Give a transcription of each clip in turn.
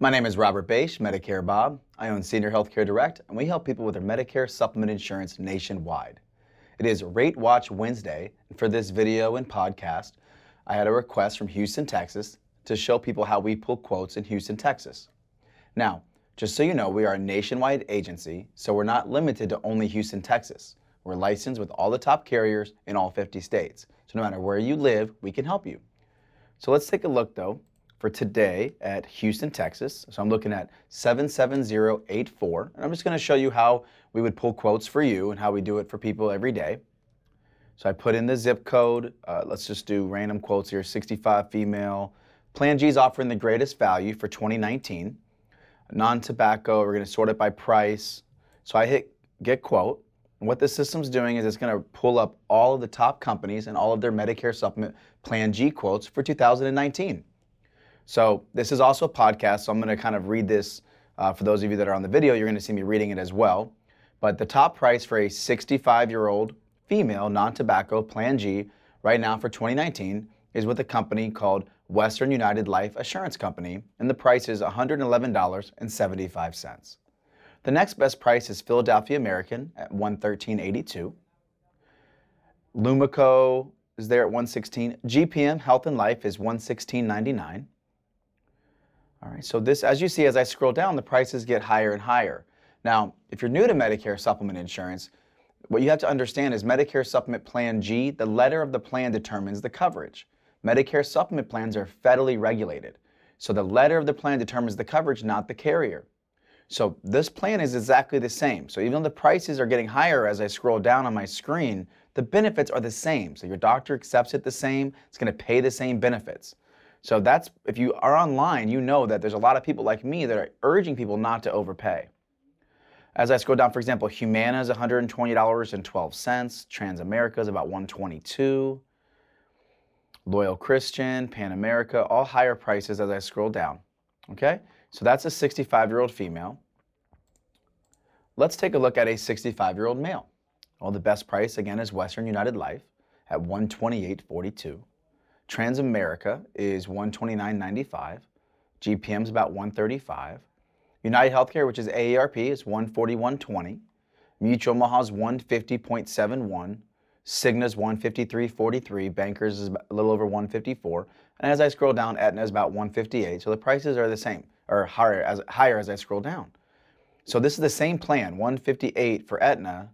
My name is Robert Bache, Medicare Bob. I own Senior Healthcare Direct, and we help people with their Medicare supplement insurance nationwide. It is Rate Watch Wednesday, and for this video and podcast, I had a request from Houston, Texas to show people how we pull quotes in Houston, Texas. Now, just so you know, we are a nationwide agency, so we're not limited to only Houston, Texas. We're licensed with all the top carriers in all 50 states. So no matter where you live, we can help you. So let's take a look though for today at Houston, Texas. So I'm looking at 77084, and I'm just going to show you how we would pull quotes for you and how we do it for people every day. So I put in the zip code. Uh, let's just do random quotes here 65 female. Plan G is offering the greatest value for 2019. Non tobacco, we're going to sort it by price. So I hit get quote. And what the system's doing is it's going to pull up all of the top companies and all of their Medicare supplement Plan G quotes for 2019. So this is also a podcast, so I'm going to kind of read this. Uh, for those of you that are on the video, you're going to see me reading it as well. But the top price for a 65 year old female non tobacco Plan G right now for 2019 is with a company called Western United Life Assurance Company, and the price is $111.75. The next best price is Philadelphia American at 113.82. Lumico is there at 116. GPM Health and Life is 116.99. All right, so this, as you see, as I scroll down, the prices get higher and higher. Now, if you're new to Medicare supplement insurance, what you have to understand is Medicare Supplement Plan G, the letter of the plan determines the coverage. Medicare supplement plans are federally regulated. So the letter of the plan determines the coverage, not the carrier. So this plan is exactly the same. So even though the prices are getting higher as I scroll down on my screen, the benefits are the same. So your doctor accepts it the same, it's going to pay the same benefits. So that's if you are online, you know that there's a lot of people like me that are urging people not to overpay. As I scroll down, for example, Humana is $120.12, Transamerica is about 122, Loyal Christian, Pan America, all higher prices as I scroll down. Okay? So that's a 65-year-old female. Let's take a look at a 65-year-old male. Well, the best price again is Western United Life at 128.42. Transamerica is 129.95. GPM is about 135. United Healthcare, which is AARP, is 141.20. Mutual Omaha is 150.71. Cigna's 153.43. Bankers is a little over 154. And as I scroll down, Aetna is about 158. So the prices are the same, or higher as, higher as I scroll down. So this is the same plan, 158 for Aetna,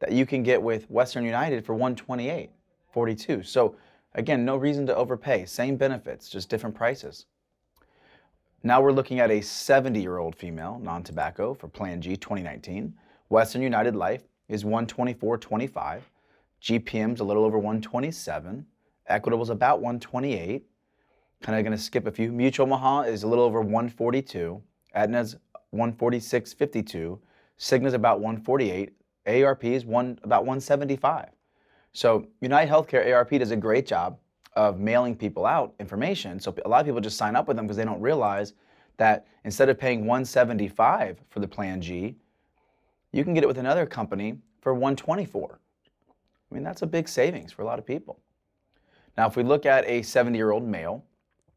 that you can get with Western United for 128.42. So Again, no reason to overpay. Same benefits, just different prices. Now we're looking at a 70 year old female, non tobacco, for Plan G 2019. Western United Life is 124.25. GPM's a little over 127. Equitable's about 128. Kind of going to skip a few. Mutual Omaha is a little over 142. Aetna's 146.52. Cigna's about 148. AARP is one, about 175. So United Healthcare AARP does a great job of mailing people out information. So a lot of people just sign up with them because they don't realize that instead of paying 175 for the Plan G, you can get it with another company for 124. I mean, that's a big savings for a lot of people. Now, if we look at a 70-year-old male,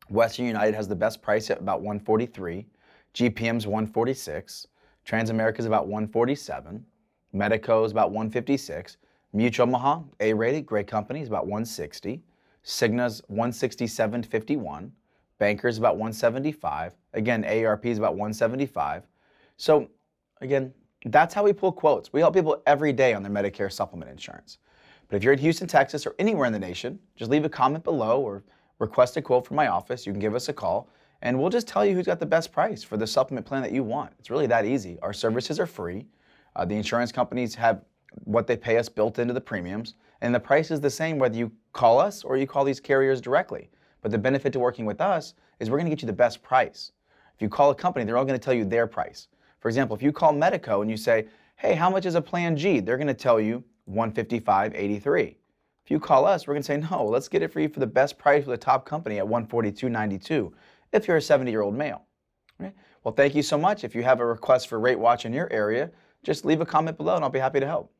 Western United has the best price at about 143, GPM's 146, Transamerica is about 147, Medico is about 156. Mutual Omaha, A rated, great company, is about 160. Cigna's 167.51. Bankers about 175. Again, AARP is about 175. So again, that's how we pull quotes. We help people every day on their Medicare supplement insurance. But if you're in Houston, Texas, or anywhere in the nation, just leave a comment below or request a quote from my office. You can give us a call, and we'll just tell you who's got the best price for the supplement plan that you want. It's really that easy. Our services are free. Uh, the insurance companies have what they pay us built into the premiums, and the price is the same whether you call us or you call these carriers directly. But the benefit to working with us is we're going to get you the best price. If you call a company, they're all going to tell you their price. For example, if you call Medico and you say, "Hey, how much is a Plan G?" They're going to tell you 155.83. If you call us, we're going to say, "No, let's get it for you for the best price with the top company at 142.92." If you're a 70-year-old male. Well, thank you so much. If you have a request for Rate Watch in your area, just leave a comment below and I'll be happy to help.